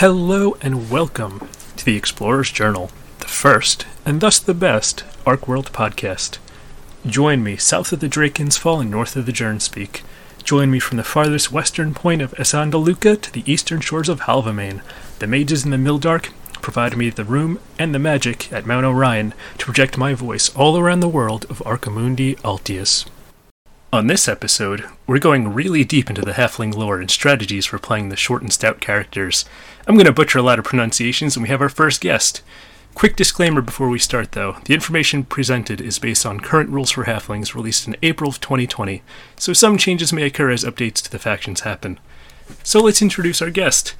Hello and welcome to the Explorer's Journal, the first, and thus the best, ArcWorlde podcast. Join me south of the Draken's Fall and north of the Jernspeak. Join me from the farthest western point of Esandaluca to the eastern shores of Halvamain. The mages in the Mildark provide me the room and the magic at Mount Orion to project my voice all around the world of Archimundi Altius. On this episode, we're going really deep into the halfling lore and strategies for playing the short and stout characters. I'm going to butcher a lot of pronunciations, and we have our first guest. Quick disclaimer before we start, though the information presented is based on current rules for halflings released in April of 2020, so some changes may occur as updates to the factions happen. So let's introduce our guest.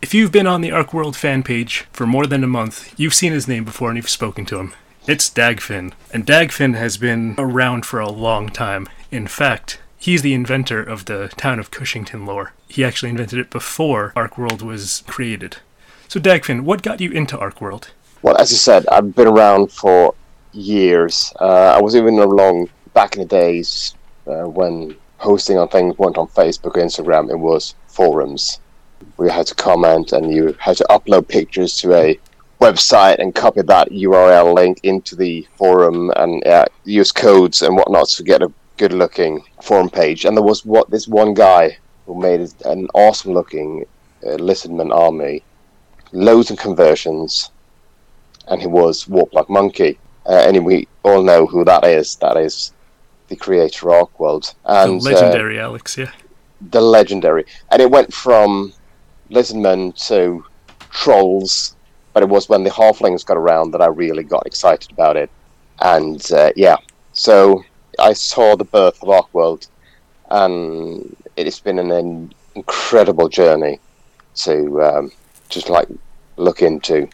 If you've been on the ArcWorlde fan page for more than a month, you've seen his name before and you've spoken to him. It's Dagfinn, and Dagfinn has been around for a long time. In fact, he's the inventor of the town of Cushington lore. He actually invented it before ArcWorlde was created. So, Dagfinn, what got you into ArcWorlde? Well, as you said, I've been around for years. Uh, I was even along back in the days uh, when hosting on things weren't on Facebook or Instagram, it was forums. We had to comment and you had to upload pictures to a website and copy that URL link into the forum and uh, use codes and whatnot to get a good looking forum page. And there was what this one guy who made an awesome looking uh, lizardman army, loads of conversions, and he was Warp Like Monkey. Uh, and we all know who that is. That is the creator of ArcWorlde. And, the legendary uh, Alex, yeah. The legendary. And it went from Lizardmen to Trolls, but it was when the Halflings got around that I really got excited about it. And uh, yeah, so I saw the birth of ArcWorlde, and it has been an incredible journey to um, just like look into.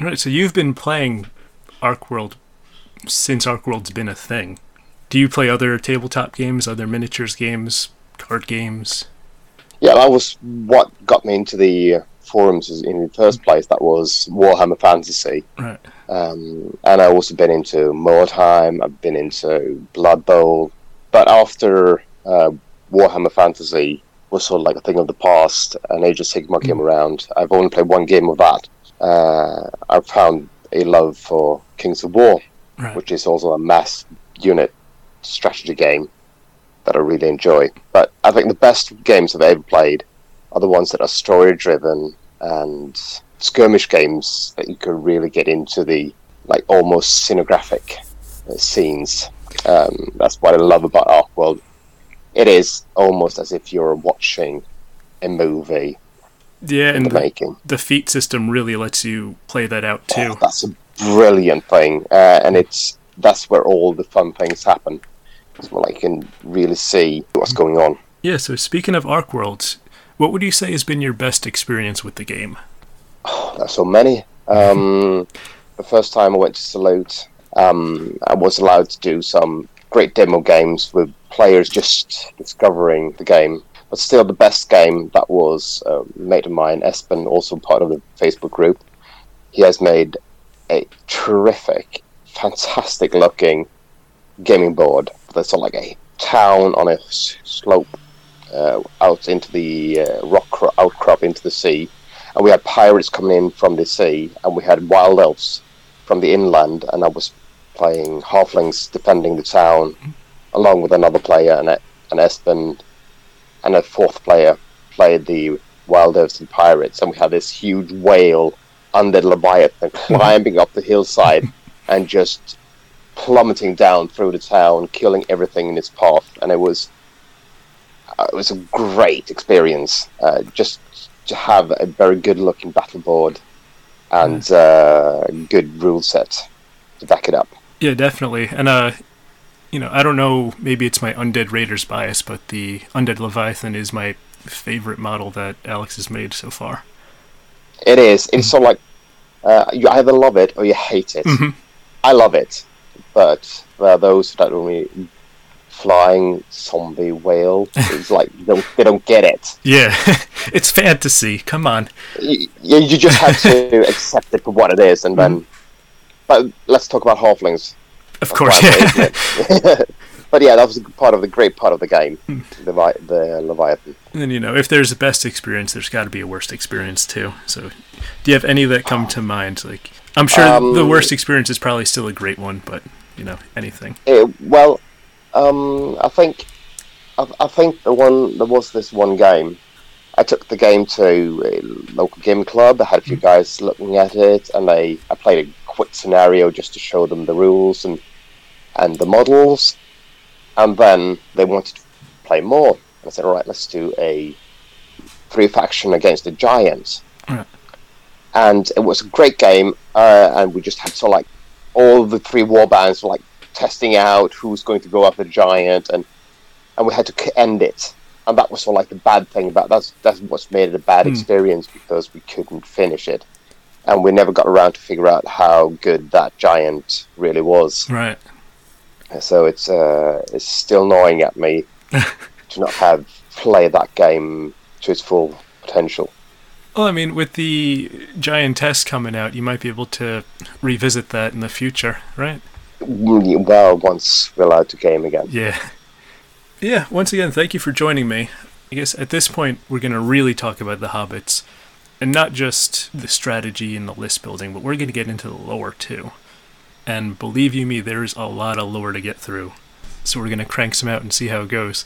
Right, so you've been playing ArcWorlde since ArcWorlde's been a thing. Do you play other tabletop games, other miniatures games, card games? Yeah, that was what got me into the forums in the first place. That was Warhammer Fantasy. Right. Um, and I've also been into Mordheim, I've been into Blood Bowl. But after uh, Warhammer Fantasy was sort of like a thing of the past, and Age of Sigmar mm. came around, I've only played one game of that. Uh, I've found a love for Kings of War, right. which is also a mass unit strategy game that I really enjoy. But I think the best games I've ever played are the ones that are story driven and skirmish games that you can really get into the like almost uh, scenes. Um, that's what I love about ArcWorlde. It is almost as if you're watching a movie. Yeah, and the, making. the feat system really lets you play that out too. Oh, that's a brilliant thing, uh, and it's that's where all the fun things happen. It's where I can really see what's going on. Yeah. So speaking of ArcWorldes, what would you say has been your best experience with the game? Oh, there's so many. Um, the first time I went to Salute, um, I was allowed to do some great demo games with players just discovering the game. But still, the best game that was a mate of mine, Espen, also part of the Facebook group. He has made a terrific, fantastic looking gaming board. Sort like a town on a slope uh, out into the uh, rock outcrop into the sea and we had pirates coming in from the sea, and we had wild elves from the inland, and I was playing halflings defending the town, along with another player and an Espen, and a fourth player played the wild elves and pirates, and we had this huge whale under Leviathan climbing up the hillside and just plummeting down through the town, killing everything in its path, and it was uh, it was a great experience. Uh, just to have a very good looking battle board and uh, good rule set to back it up. Yeah, definitely. And uh, you know, I don't know, maybe it's my Undead Raiders bias, but the Undead Leviathan is my favorite model that Alex has made so far. It is. It's mm-hmm. sort of like uh, you either love it or you hate it. Mm-hmm. I love it, but there are those that only flying zombie whale. It's like they don't, they don't get it. Yeah, it's fantasy. Come on. You, you just have to accept it for what it is, and then. Mm. But let's talk about halflings. Of course, yeah. but yeah, that was part of the great part of the game, the, the Leviathan. And you know, if there's a best experience, there's got to be a worst experience too. So, do you have any that come to mind? Like, I'm sure Um, the worst experience is probably still a great one, but you know, anything. Eh, well, um, I think I, I think the one there was this one game. I took the game to a local game club. I had a few guys looking at it, and I, I played a quick scenario just to show them the rules and and the models. And then they wanted to play more. And I said, "All right, let's do a three faction against the giants." Right. And it was a great game, uh, and we just had so like all the three war bands were like testing out who's going to go after the giant, and and we had to end it. And that was sort of like the bad thing about that's that's what's made it a bad Hmm. experience because we couldn't finish it, and we never got around to figure out how good that giant really was. Right. So it's uh, it's still gnawing at me to not have played that game to its full potential. Well, I mean, with the giantess coming out, you might be able to revisit that in the future, right? Well, once we're allowed to game again. Yeah. Yeah, once again, thank you for joining me. I guess at this point, we're going to really talk about the hobbits. And not just the strategy and the list building, but we're going to get into the lore too. And believe you me, there's a lot of lore to get through. So we're going to crank some out and see how it goes.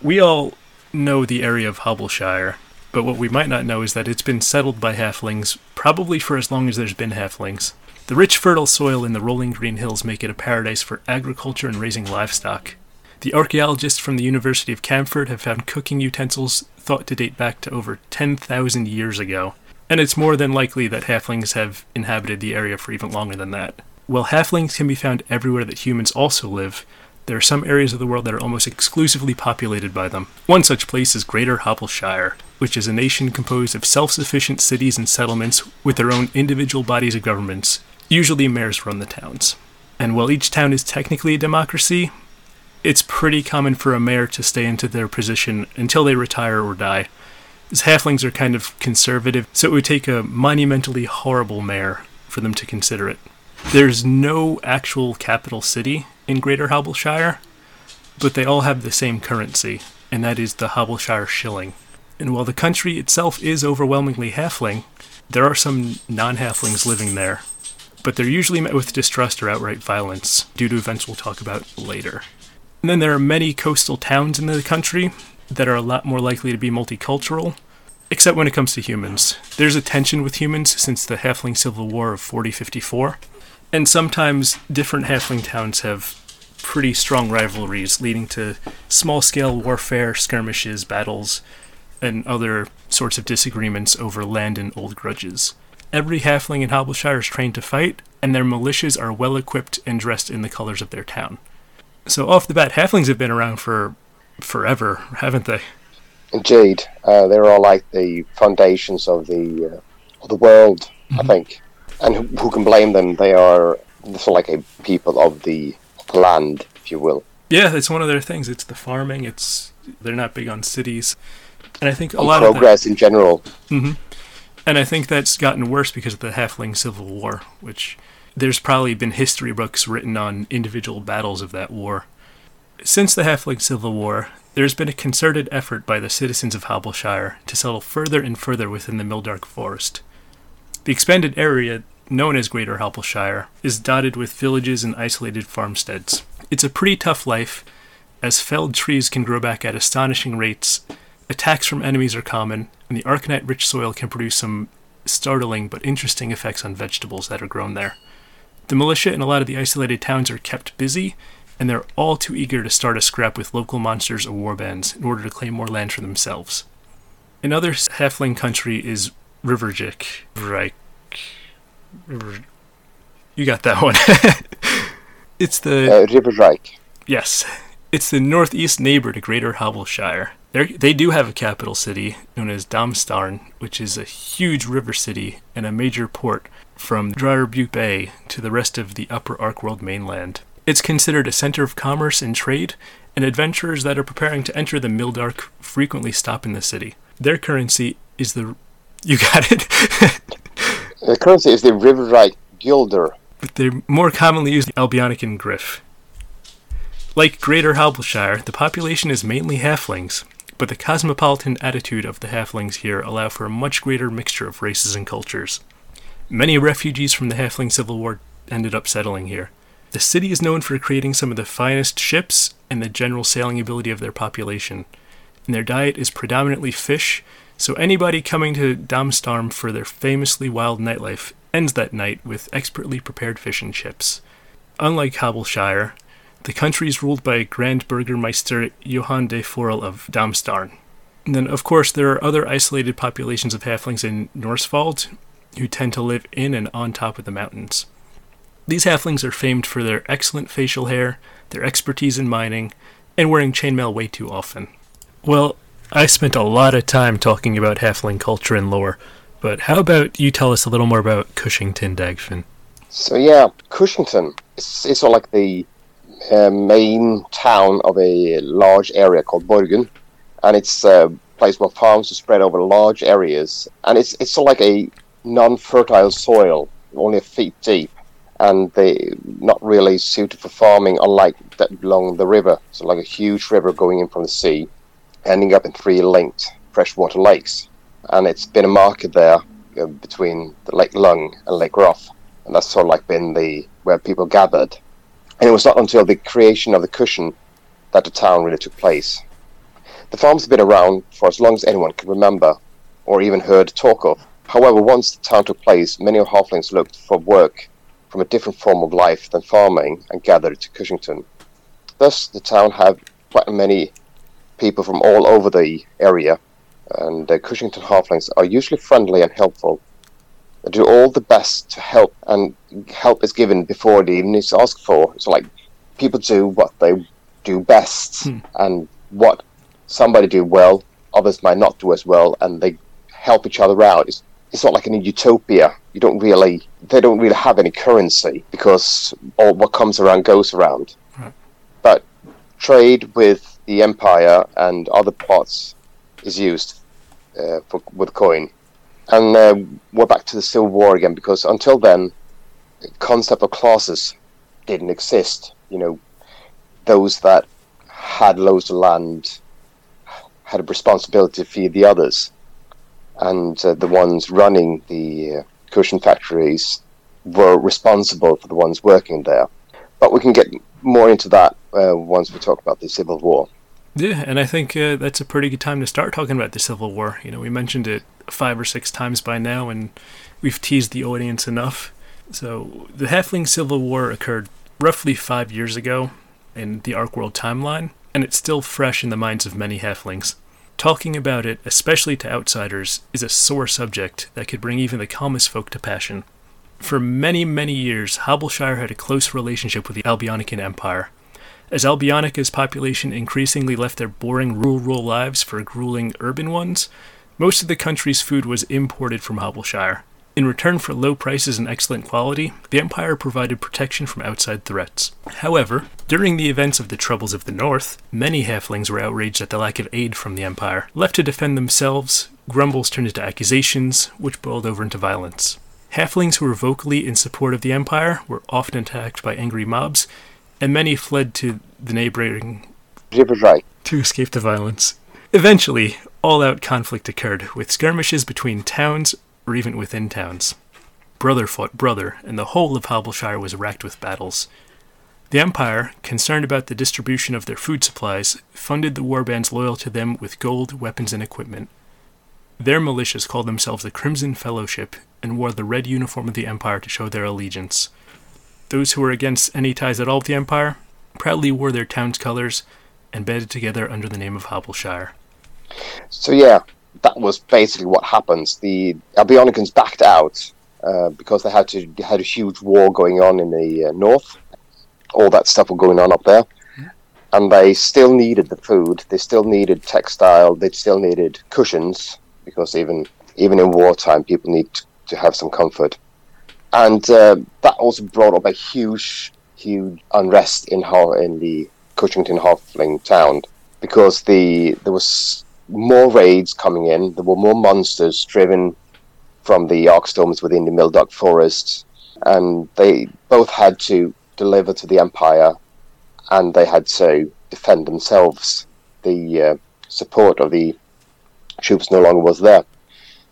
We all know the area of Hobbleshire, but what we might not know is that it's been settled by halflings probably for as long as there's been halflings. The rich, fertile soil in the rolling green hills make it a paradise for agriculture and raising livestock. The archaeologists from the University of Camford have found cooking utensils thought to date back to over 10,000 years ago, and it's more than likely that halflings have inhabited the area for even longer than that. While halflings can be found everywhere that humans also live, there are some areas of the world that are almost exclusively populated by them. One such place is Greater Hobbleshire, which is a nation composed of self sufficient cities and settlements with their own individual bodies of governments. Usually, mayors run the towns. And while each town is technically a democracy, it's pretty common for a mayor to stay into their position until they retire or die. As halflings are kind of conservative, so it would take a monumentally horrible mayor for them to consider it. There's no actual capital city in Greater Hobbleshire, but they all have the same currency, and that is the Hobbleshire shilling. And while the country itself is overwhelmingly halfling, there are some non halflings living there, but they're usually met with distrust or outright violence, due to events we'll talk about later. And then there are many coastal towns in the country that are a lot more likely to be multicultural, except when it comes to humans. There's a tension with humans since the Halfling Civil War of 4054, and sometimes different Halfling towns have pretty strong rivalries, leading to small scale warfare, skirmishes, battles, and other sorts of disagreements over land and old grudges. Every halfling in Hobbleshire is trained to fight, and their militias are well equipped and dressed in the colors of their town. So off the bat, halflings have been around for forever, haven't they? Indeed, uh, they're all like the foundations of the uh, of the world, I think. And who, who can blame them? They are sort of like a people of the, of the land, if you will. Yeah, it's one of their things. It's the farming. It's they're not big on cities, and I think a lot of progress in general. hmm And I think that's gotten worse because of the Halfling Civil War, which there's probably been history books written on individual battles of that war. Since the Halfling Civil War, there's been a concerted effort by the citizens of Hobbleshire to settle further and further within the Mildark Forest. The expanded area, known as Greater Hobbleshire, is dotted with villages and isolated farmsteads. It's a pretty tough life, as felled trees can grow back at astonishing rates, attacks from enemies are common, and the Arcanite rich soil can produce some startling but interesting effects on vegetables that are grown there. The militia in a lot of the isolated towns are kept busy, and they're all too eager to start a scrap with local monsters or warbands in order to claim more land for themselves. Another halfling country is Riverjik. Reich. River- You got that one. it's the Uh, Riverreich. Yes, it's the northeast neighbor to Greater Hobbleshire. They're, they do have a capital city known as Domstarn, which is a huge river city and a major port from Drarbuke Bay to the rest of the upper ArcWorlde mainland. It's considered a center of commerce and trade, and adventurers that are preparing to enter the Mildark frequently stop in the city. Their currency is the. You got it? The currency is the Riverreich Guilder. but they more commonly use the Albionican Griff. Like Greater Hobbleshire, the population is mainly halflings, but the cosmopolitan attitude of the halflings here allow for a much greater mixture of races and cultures. Many refugees from the Halfling Civil War ended up settling here. The city is known for creating some of the finest ships and the general sailing ability of their population. And their diet is predominantly fish, so anybody coming to Domstarn for their famously wild nightlife ends that night with expertly prepared fish and chips. Unlike Hobbleshire, the country is ruled by Grand Burgermeister Johann de Forel of Domstarn. And then, of course, there are other isolated populations of halflings in Norswald who tend to live in and on top of the mountains. These halflings are famed for their excellent facial hair, their expertise in mining, and wearing chainmail way too often. Well, I spent a lot of time talking about halfling culture and lore, but how about you tell us a little more about Cushington, Dagfinn? So yeah, Cushington it's sort of like the uh, main town of a large area called Borgen, and it's a place where farms are spread over large areas, and it's it's sort of like a non-fertile soil, only a feet deep, and they not really suited for farming, unlike that along the river. So like a huge river going in from the sea, ending up in three linked freshwater lakes, and it's been a market there uh, between the Lake Lung and Lake Roth and that's sort of like been the where people gathered. And it was not until the creation of the cushion that the town really took place. The farms have been around for as long as anyone can remember, or even heard talk of. However, once the town took place, many of halflings looked for work from a different form of life than farming and gathered to Cushington. Thus, the town had quite many people from all over the area, and the Cushington halflings are usually friendly and helpful do all the best to help, and help is given before the even is asked for. So like people do what they do best, hmm. and what somebody do well, others might not do as well, and they help each other out. It's, it's not like in a utopia. You don't really, they don't really have any currency because all what comes around goes around. Right. But trade with the empire and other parts is used uh, for, with coin and uh, we're back to the Civil War again because until then, the concept of classes didn't exist. You know, those that had loads of land had a responsibility to feed the others, and uh, the ones running the uh, cushion factories were responsible for the ones working there. But we can get more into that uh, once we talk about the Civil War. Yeah, and I think uh, that's a pretty good time to start talking about the Civil War. You know, we mentioned it five or six times by now, and we've teased the audience enough. So, the Halfling Civil War occurred roughly five years ago in the ArcWorlde timeline, and it's still fresh in the minds of many Halflings. Talking about it, especially to outsiders, is a sore subject that could bring even the calmest folk to passion. For many, many years, Hobbleshire had a close relationship with the Albionican Empire, as Albionica's population increasingly left their boring rural lives for grueling urban ones, most of the country's food was imported from Hobbleshire. In return for low prices and excellent quality, the Empire provided protection from outside threats. However, during the events of the Troubles of the North, many halflings were outraged at the lack of aid from the Empire. Left to defend themselves, grumbles turned into accusations, which boiled over into violence. Halflings who were vocally in support of the Empire were often attacked by angry mobs, and many fled to the neighboring River to escape the violence. Eventually, all out conflict occurred, with skirmishes between towns or even within towns. Brother fought brother, and the whole of Hobbleshire was racked with battles. The Empire, concerned about the distribution of their food supplies, funded the warbands loyal to them with gold, weapons, and equipment. Their militias called themselves the Crimson Fellowship and wore the red uniform of the Empire to show their allegiance. Those who were against any ties at all with the Empire proudly wore their town's colours and banded together under the name of Hobbleshire. So yeah, that was basically what happens. The Albionicans backed out uh, because they had to had a huge war going on in the uh, north. All that stuff was going on up there, and they still needed the food. They still needed textile. They still needed cushions because even even in wartime, people need to have some comfort and uh, that also brought up a huge, huge unrest in in the Cushington Halfling town because the there was more raids coming in. There were more monsters driven from the Arkstorms within the Mildark Forest, and they both had to deliver to the Empire. and they had to defend themselves. The uh, support of the troops no longer was there.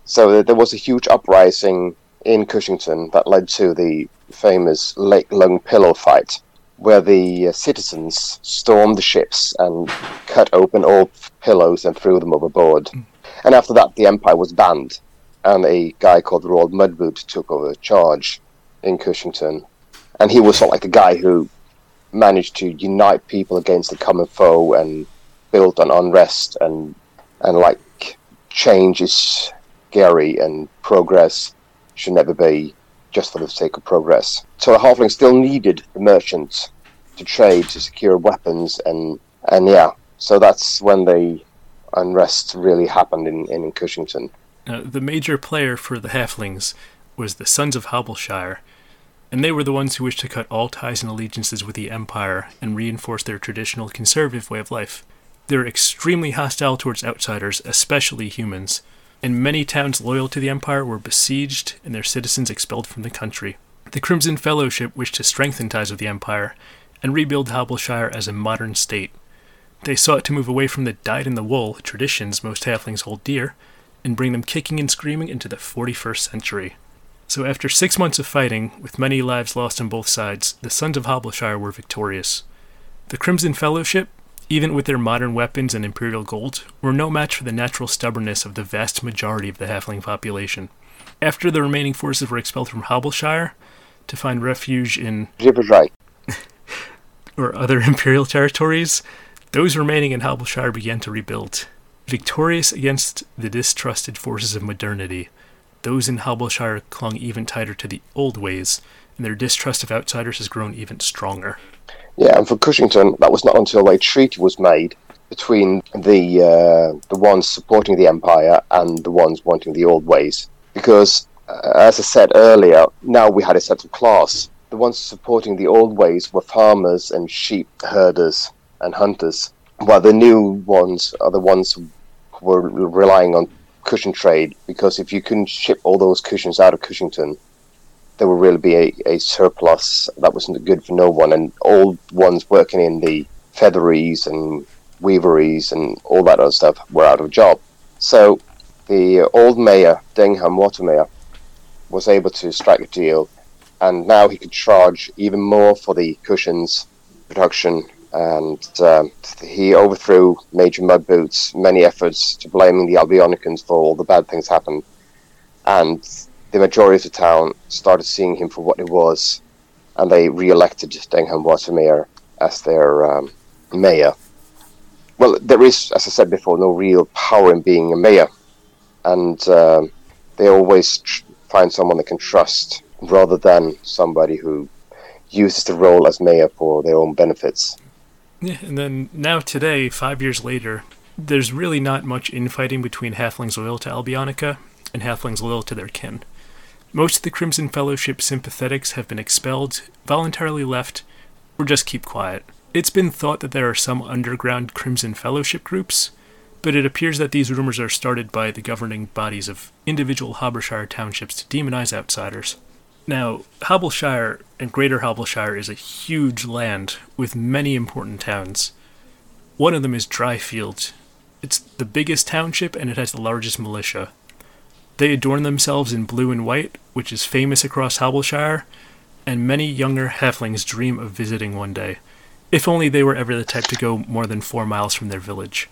So there was a huge uprising in Cushington that led to the famous Lake Lung Pillow fight, where the uh, citizens stormed the ships and cut open all pillows and threw them overboard. Mm. And after that, the empire was banned, and a guy called Roald Mudboot took over charge in Cushington. And he was sort of like a guy who managed to unite people against the common foe and built on unrest and and like change is scary and progress should never be just for the sake of progress. So the halflings still needed the merchants to trade to secure weapons and and yeah, so that's when the unrest really happened in in, Cushington. Now, the major player for the halflings was the Sons of Hobbleshire, and they were the ones who wished to cut all ties and allegiances with the Empire and reinforce their traditional conservative way of life. They were extremely hostile towards outsiders, especially humans, and many towns loyal to the Empire were besieged and their citizens expelled from the country. The Crimson Fellowship wished to strengthen ties with the Empire and rebuild Hobbleshire as a modern state. They sought to move away from the dyed in the wool traditions most halflings hold dear and bring them kicking and screaming into the 41st century. So, after six months of fighting, with many lives lost on both sides, the Sons of Hobbleshire were victorious. The Crimson Fellowship, even with their modern weapons and imperial gold, were no match for the natural stubbornness of the vast majority of the halfling population. After the remaining forces were expelled from Hobbleshire to find refuge in or other imperial territories, those remaining in Hobbleshire began to rebuild. Victorious against the distrusted forces of modernity, those in Hobbleshire clung even tighter to the old ways, and their distrust of outsiders has grown even stronger. Yeah, and for Cushington, that was not until a treaty was made between the uh, the ones supporting the empire and the ones wanting the old ways. Because, uh, as I said earlier, now we had a set of class. The ones supporting the old ways were farmers and sheep herders and hunters, while the new ones are the ones who were relying on cushion trade because if you couldn't ship all those cushions out of Cushington, there would really be a, a surplus that wasn't good for no one. And all ones working in the featheries and weaveries and all that other stuff were out of job. So the old mayor, Dengham Watermere, was able to strike a deal, and now he could charge even more for the cushions production and um, he overthrew Major Mudboot's many efforts to blaming the Albionicans for all the bad things happened. And the majority of the town started seeing him for what he was, and they re-elected Dengham Watermere as their um, mayor. Well, there is, as I said before, no real power in being a mayor, and um, they always tr- find someone they can trust rather than somebody who uses the role as mayor for their own benefits. Yeah, and then now today, five years later, there's really not much infighting between halflings loyal to Albionica and halflings loyal to their kin. Most of the Crimson Fellowship sympathetics have been expelled, voluntarily left, or just keep quiet. It's been thought that there are some underground Crimson Fellowship groups, but it appears that these rumors are started by the governing bodies of individual Hobbleshire townships to demonize outsiders. Now, Hobbleshire and Greater Hobbleshire is a huge land with many important towns. One of them is Dryfield. It's the biggest township and it has the largest militia. They adorn themselves in blue and white, which is famous across Hobbleshire, and many younger halflings dream of visiting one day, if only they were ever the type to go more than four miles from their village.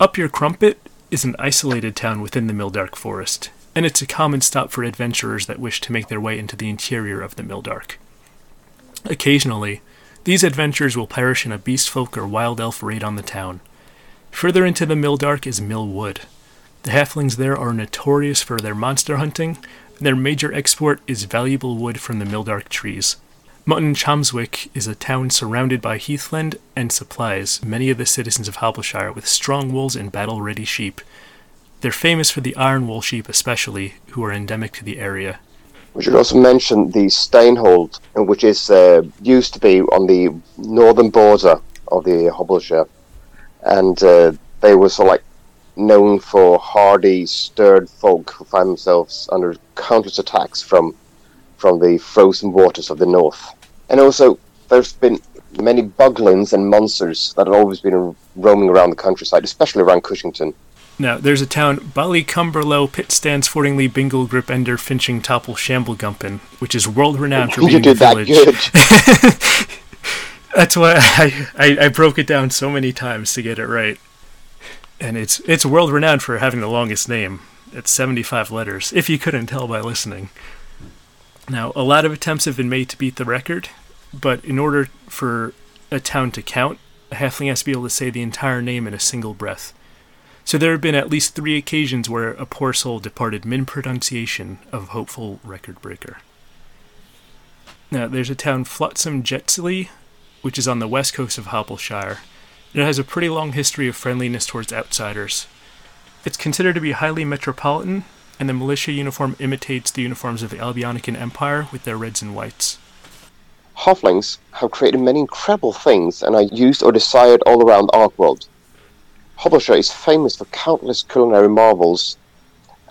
Up Your Crumpet is an isolated town within the Mildark Forest and it's a common stop for adventurers that wish to make their way into the interior of the Mildark. Occasionally, these adventurers will perish in a beastfolk or wild elf raid on the town. Further into the Mildark is Millwood. The halflings there are notorious for their monster hunting, and their major export is valuable wood from the Mildark trees. Mutton Cholmswick is a town surrounded by heathland and supplies many of the citizens of Hobbleshire with strong wolves and battle ready sheep, they're famous for the iron wool sheep, especially, who are endemic to the area. We should also mention the Stainhold, which is uh, used to be on the northern border of the Hobbleshire, and uh, they were sort of like known for hardy, stirred folk who find themselves under countless attacks from from the frozen waters of the north. And also, there's been many buglins and monsters that have always been roaming around the countryside, especially around Cushington. Now, there's a town, Bali Cumberlow, Pit Stands, Fordingly, Bingle, Grip Ender, Finching, Topple, Shamblegumpen, which is world renowned for being you did a that village. good. That's why I, I, I broke it down so many times to get it right. And it's it's world renowned for having the longest name. It's 75 letters, if you couldn't tell by listening. Now, a lot of attempts have been made to beat the record, but in order for a town to count, a halfling has to be able to say the entire name in a single breath. So there have been at least three occasions where a poor soul departed min pronunciation of hopeful record breaker. Now, there's a town, Flotsam Jetsley, which is on the west coast of Hobbleshire. It has a pretty long history of friendliness towards outsiders. It's considered to be highly metropolitan, and the militia uniform imitates the uniforms of the Albionican Empire with their reds and whites. Halflings have created many incredible things and are used or desired all around ArcWorlde. Hobbleshire is famous for countless culinary marvels,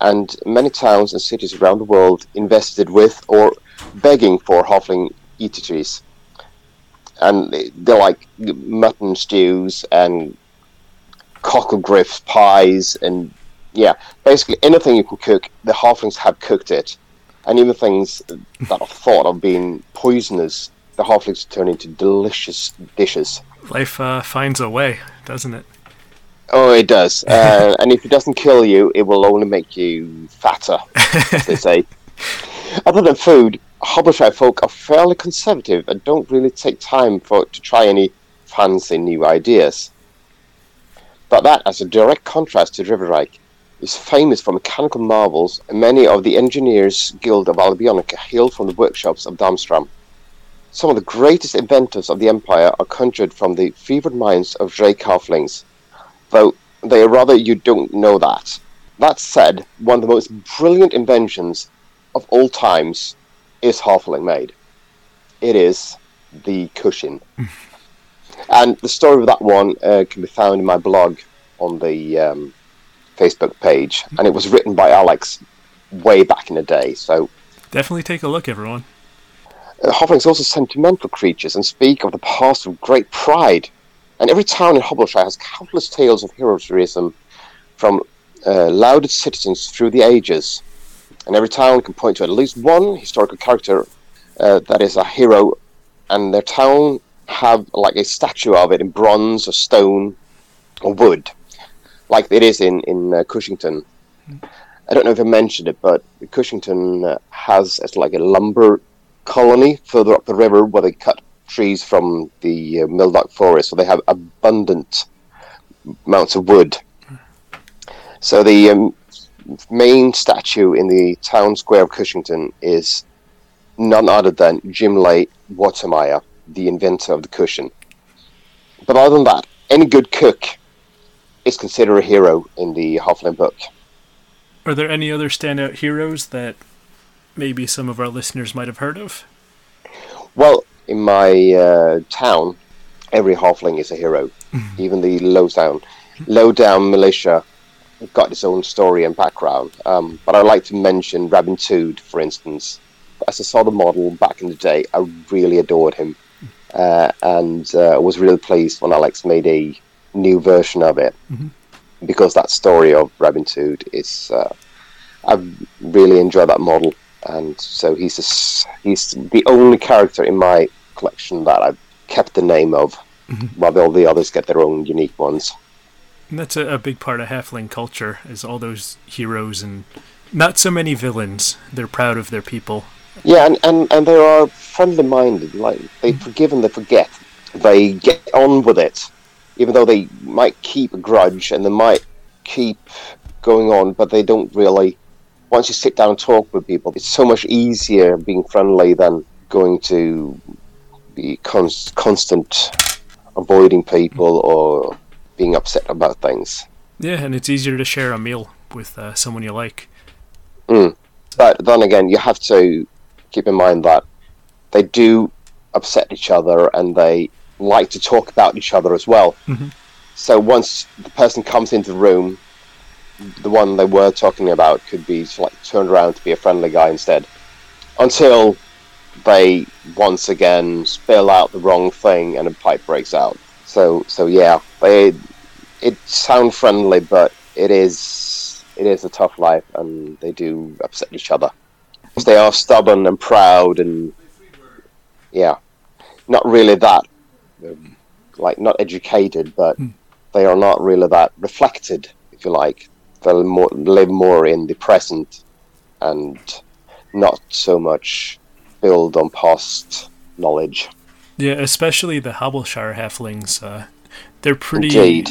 and many towns and cities around the world invested with or begging for halfling eateries. And they- they're like mutton stews and cockle griff pies and yeah, basically anything you can cook, the halflings have cooked it. And even things that are thought of being poisonous, the halflings turn into delicious dishes. Life uh, finds a way, doesn't it? Oh, it does. Uh, and if it doesn't kill you, it will only make you fatter, as they say. Other than food, Hobbleshire folk are fairly conservative and don't really take time for to try any fancy new ideas. But that, as a direct contrast to Riverreich, is famous for mechanical marvels, and many of the Engineers Guild of Albionica hail from the workshops of Darmstrom. Some of the greatest inventors of the Empire are conjured from the fevered minds of Drake halflings, though they are rather you don't know that. That said, one of the most brilliant inventions of all times is halfling made. It is the cushion. and the story of that one uh, can be found in my blog on the um, Facebook page, and it was written by Alex way back in the day. So Definitely take a look, everyone. uh, halflings are also sentimental creatures and speak of the past with great pride. And every town in Hobbleshire has countless tales of heroism from uh, lauded citizens through the ages. And every town can point to at least one historical character uh, that is a hero, and their town have like a statue of it in bronze or stone or wood, like it is in in uh, Cushington. I don't know if I mentioned it, but Cushington uh, has it's like a lumber colony further up the river where they cut trees from the uh, Mildark forest, so they have abundant amounts of wood. So the um, main statue in the town square of Cushington is none other than Jim Lay Watermeyer, the inventor of the cushion. But other than that, any good cook is considered a hero in the Halfling book. Are there any other standout heroes that maybe some of our listeners might have heard of? Well, in my uh, town, every halfling is a hero, even the low down, low down militia got its own story and background. Um, but I'd like to mention Rabin Tood, for instance. As I saw the model back in the day, I really adored him, uh, and uh, was really pleased when Alex made a new version of it Mhm. because that story of Rabin Tood is. Uh, I really enjoy that model, and so he's a he's the only character in my collection that I've kept the name of, Mhm. while all the others get their own unique ones. And that's a, a big part of halfling culture, is all those heroes and not so many villains. They're proud of their people. Yeah, and, and, and they are friendly minded. Like they mm-hmm. forgive and they forget. They get on with it, even though they might keep a grudge and they might keep going on, but they don't really. Once you sit down and talk with people, it's so much easier being friendly than going to be cons- constant avoiding people mm-hmm. or being upset about things. Yeah, and it's easier to share a meal with uh, someone you like. But then again, you have to keep in mind that they do upset each other and they like to talk about each other as well. Mhm. So once the person comes into the room, the one they were talking about could be like turned around to be a friendly guy instead. Until they once again spill out the wrong thing and a pipe breaks out. So so yeah, they it sound friendly, but it is it is a tough life, and they do upset each other. They are stubborn and proud, and yeah, not really that um, like not educated, but Hmm. they are not really that reflected, if you like. They live more in the present and not so much build on past knowledge. Yeah, especially the Hobbleshire halflings. Uh, they're pretty Indeed.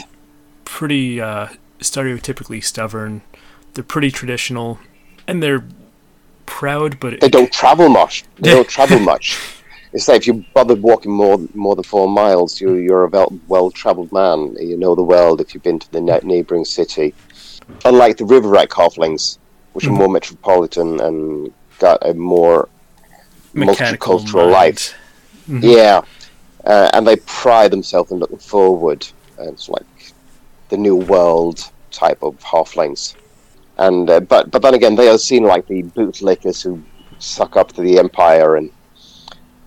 pretty uh, stereotypically stubborn. They're pretty traditional, and they're proud, but They don't travel much. They don't travel much. It's like if you bothered walking more more than four miles, you you're a well travelled man. You know the world if you've been to the ne- neighbouring city. Unlike the Riverreich halflings, which Mhm. are more metropolitan and got a more mechanical multicultural life. Mind. Yeah, uh, and they pride themselves in looking forward. And it's like the new world type of halflings. And uh, but but then again, they are seen like the bootlickers who suck up to the empire and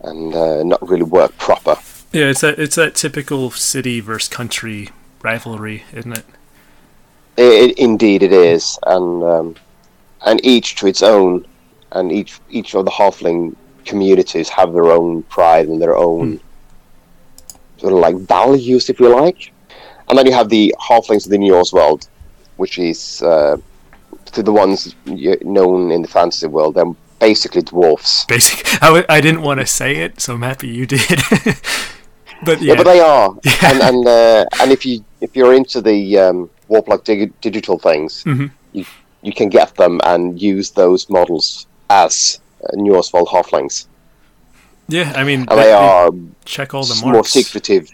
and uh, not really work proper. Yeah, it's that it's that typical city versus country rivalry, isn't it? I i indeed, it is, and um, and each to its own, and each each of the halfling communities have their own pride and their own sort of like values, if you like. And then you have the halflings of the Norse world, which is uh, to the ones known in the fantasy world. They're basically dwarfs. Basic. I, w- I didn't want to say it, so I'm happy you did. but Yeah, yeah, but they are, Yeah. and and uh, and if you if you're into the um, warp-like dig- digital things, Mhm. you you can get them and use those models as uh, Norsevold halflings, yeah. I mean, they, they are check all the marks. more secretive.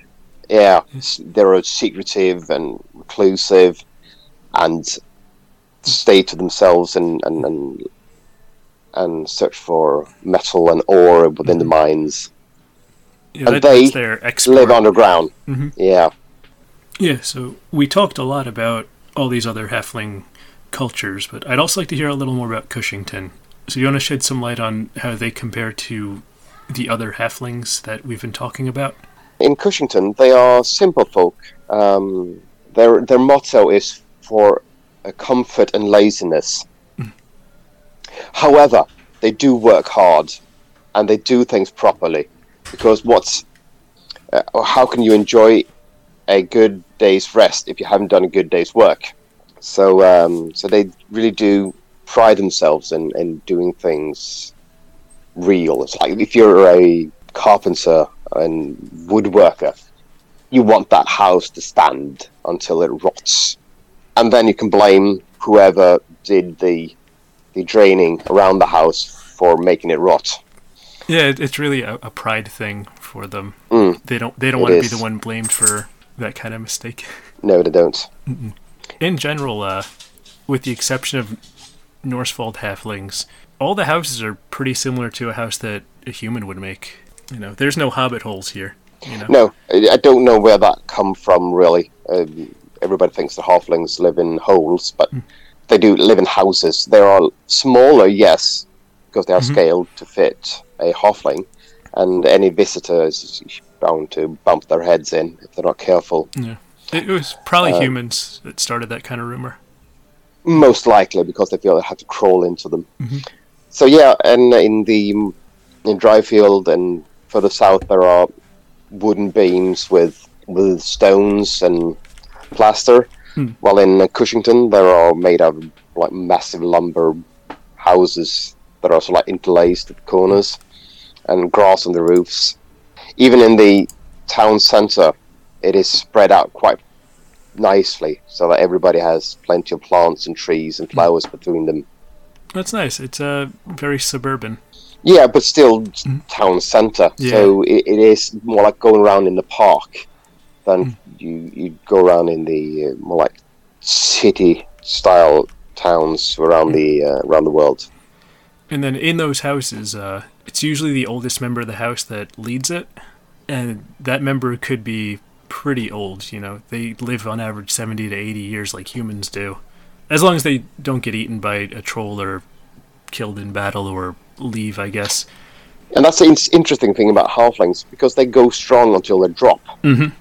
Yeah, they're secretive and reclusive, and stay to themselves and and and, and search for metal and ore within the mines. Yeah, and they that's their export. Live underground. Mhm. Yeah. Yeah, so we talked a lot about all these other halfling cultures, but I'd also like to hear a little more about Cushington. So you want to shed some light on how they compare to the other halflings that we've been talking about? in Cushington, they are simple folk. Um, their their motto is for comfort and laziness. However, they do work hard, and they do things properly. Because what's uh, or how can you enjoy a good day's rest if you haven't done a good day's work? So um, so they really do pride themselves in, in doing things real. It's like if you're a carpenter and woodworker, you want that house to stand until it rots, and then you can blame whoever did the the draining around the house for making it rot. Yeah, it's really a, a pride thing for them. Mm. They don't they don't want to be the one blamed for that kind of mistake. No, they don't. In general, uh, with the exception of Norsefold halflings, all the houses are pretty similar to a house that a human would make. You know, there's no hobbit holes here. You know, No, I don't know where that come from. Really, um, everybody thinks the halflings live in holes, but they do live in houses. They are smaller, yes, because they are Mhm. scaled to fit a halfling, and any visitor is bound to bump their heads in if they're not careful. Yeah. It was probably Uh, humans that started that kind of rumor. Most likely because they feel they have to crawl into them. Mhm. So yeah, and in the in Dryfield and further south there are wooden beams with with stones and plaster. Hmm. While in Cushington there are made of like massive lumber houses that are also like interlaced at the corners and grass on the roofs. Even in the town centre, it is spread out quite nicely so that everybody has plenty of plants and trees and flowers between them. That's nice. It's uh, very suburban. Yeah, but still town centre. Yeah. So it, it is more like going around in the park than you you go around in the uh, more like city style towns around the uh, around the world. And then in those houses, uh, it's usually the oldest member of the house that leads it, and that member could be pretty old. You know, they live on average seventy to eighty years, like humans do, as long as they don't get eaten by a troll or killed in battle or leave, I guess. And that's the in- interesting thing about halflings because they go strong until they drop. Mhm.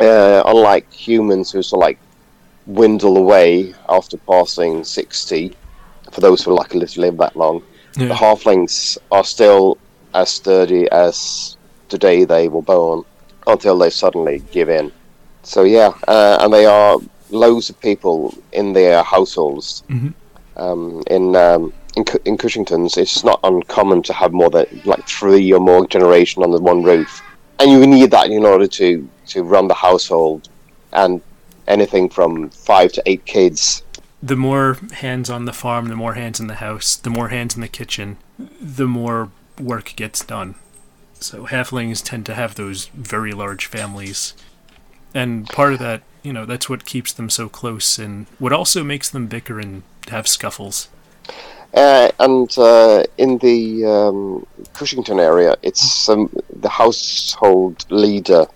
Uh, unlike humans who sort of like dwindle away after passing 60, for those who are lucky to live that long, the halflings are still as sturdy as the day they were born until they suddenly give in. So, yeah, uh, and they are loads of people in their households. Mhm. Um, in, um, in, in Cushington's, it's not uncommon to have more than like three or more generation under one roof. And you need that in order to, to run the household and anything from five to eight kids The more hands on the farm, the more hands in the house, the more hands in the kitchen, the more work gets done. So halflings tend to have those very large families. And part of that, you know, that's what keeps them so close and what also makes them bicker and have scuffles. Uh, and uh, in the um, Cushington area, it's um, the household leader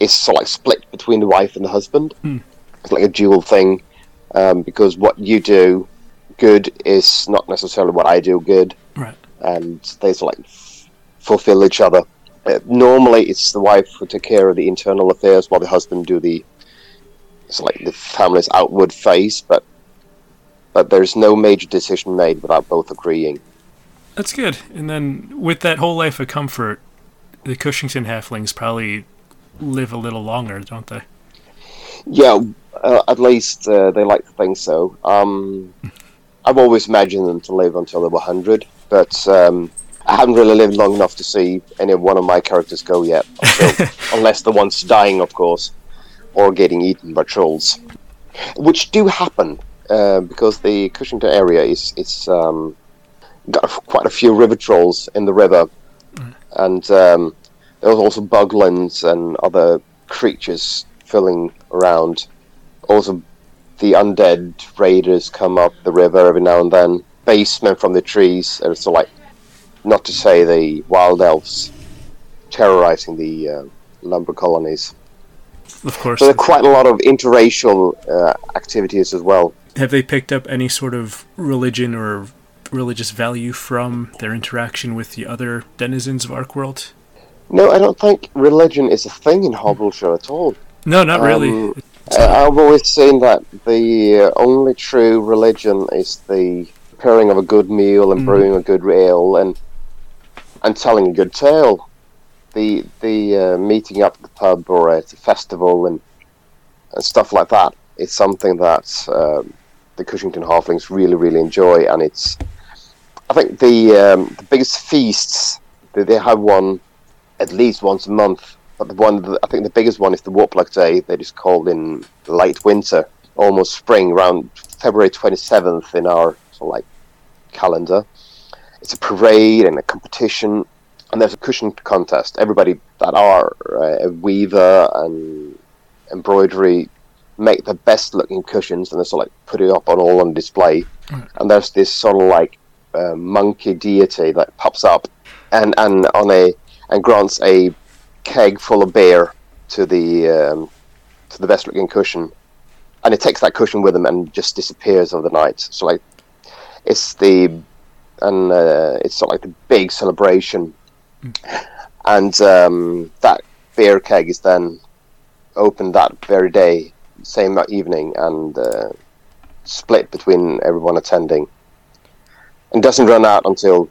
is sort of like split between the wife and the husband. Hmm. It's like a dual thing um, because what you do good is not necessarily what I do good, Right. and they sort of like fulfill each other. Uh, normally, it's the wife who take care of the internal affairs while the husband do the it's like the family's outward face, but but there's no major decision made without both agreeing. That's good. And then with that whole life of comfort, the Cushington halflings probably live a little longer, don't they? Yeah, uh, at least uh, they like to think so. Um, I've always imagined them to live until they were 100, but um, I haven't really lived long enough to see any one of my characters go yet. until- unless the one's dying, of course, or getting eaten by trolls. Which do happen, uh, because the Cushington area is it's um, got quite a few river trolls in the river, and um, there's also buglands and other creatures filling around. Also, the undead raiders come up the river every now and then. Basemen from the trees. and so like, not to say the wild elves terrorizing the uh, lumber colonies. Of course. So there are quite a lot of interracial uh, activities as well. Have they picked up any sort of religion or religious value from their interaction with the other denizens of ArcWorlde? No, I don't think religion is a thing in Hobbleshire at all. No, not really. Um, I- I've always seen that the uh, only true religion is the preparing of a good meal and Mm. brewing a good ale and and telling a good tale. The the uh, meeting up at the pub or at a festival and and stuff like that is something that um, the Cushington Halflings really really enjoy, and it's I think the um, the biggest feasts that they have one at least once a month but the one, I think the biggest one is the Warploque Day that is called in late winter, almost spring, around February 27th in our sort of like calendar. It's a parade and a competition, and there's a cushion contest. Everybody that are uh, a weaver and embroidery make the best looking cushions, and they sort of like put it up on all on display. Right. And there's this sort of like uh, monkey deity that pops up, and and on a and grants a keg full of beer to the um, to the best looking cushion, and it takes that cushion with him and just disappears over the night. So like, it's the and uh, it's sort of like the big celebration, and um, that beer keg is then opened that very day, same evening, and uh, split between everyone attending, and doesn't run out until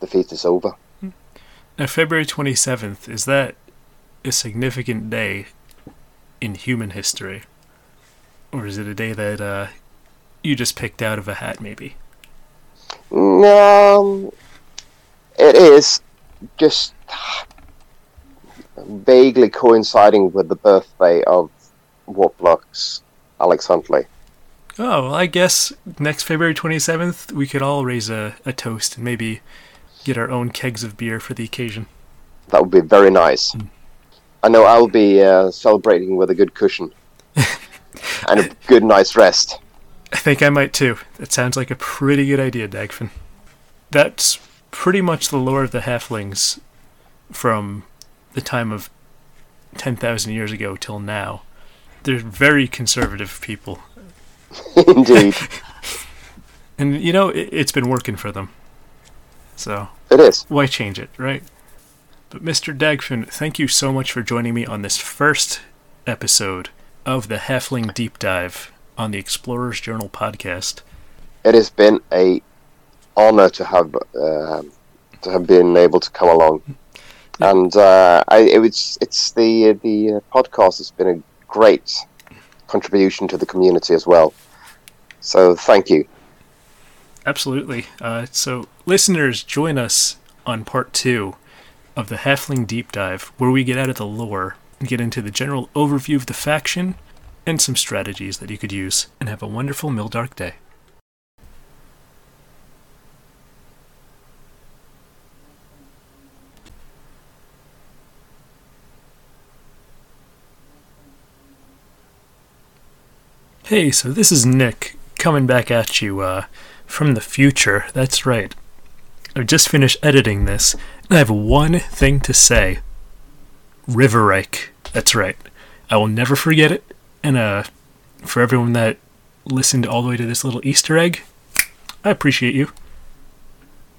the feast is over. Now, February 27th, is that a significant day in human history? Or is it a day that uh, you just picked out of a hat, maybe? Um, it is just vaguely coinciding with the birthday of Warploque's Alex Huntley. Oh, well, I guess next February 27th, we could all raise a, a toast and maybe get our own kegs of beer for the occasion. That would be very nice. I know I'll be uh, celebrating with a good cushion and a good night's rest. I think I might too. That sounds like a pretty good idea, Dagfinn. That's pretty much the lore of the halflings from the time of 10,000 years ago till now. They're very conservative people. Indeed. And, you know, it, it's been working for them. So, It is. Why change it, right? But Mr. Dagfinn, thank you so much for joining me on this first episode of the Halfling Deep Dive on the Explorers Journal podcast. It has been a honor to have uh, to have been able to come along, and uh, I, it was it's the the podcast has been a great contribution to the community as well. So thank you. Absolutely. Uh, so listeners, join us on part two of the Halfling Deep Dive, where we get out of the lore and get into the general overview of the faction and some strategies that you could use, and have a wonderful Mildark day. Hey, so this is Nick coming back at you uh, from the future. That's right. I just finished editing this, and I have one thing to say. Riverreich. That's right. I will never forget it. And uh, for everyone that listened all the way to this little Easter egg, I appreciate you.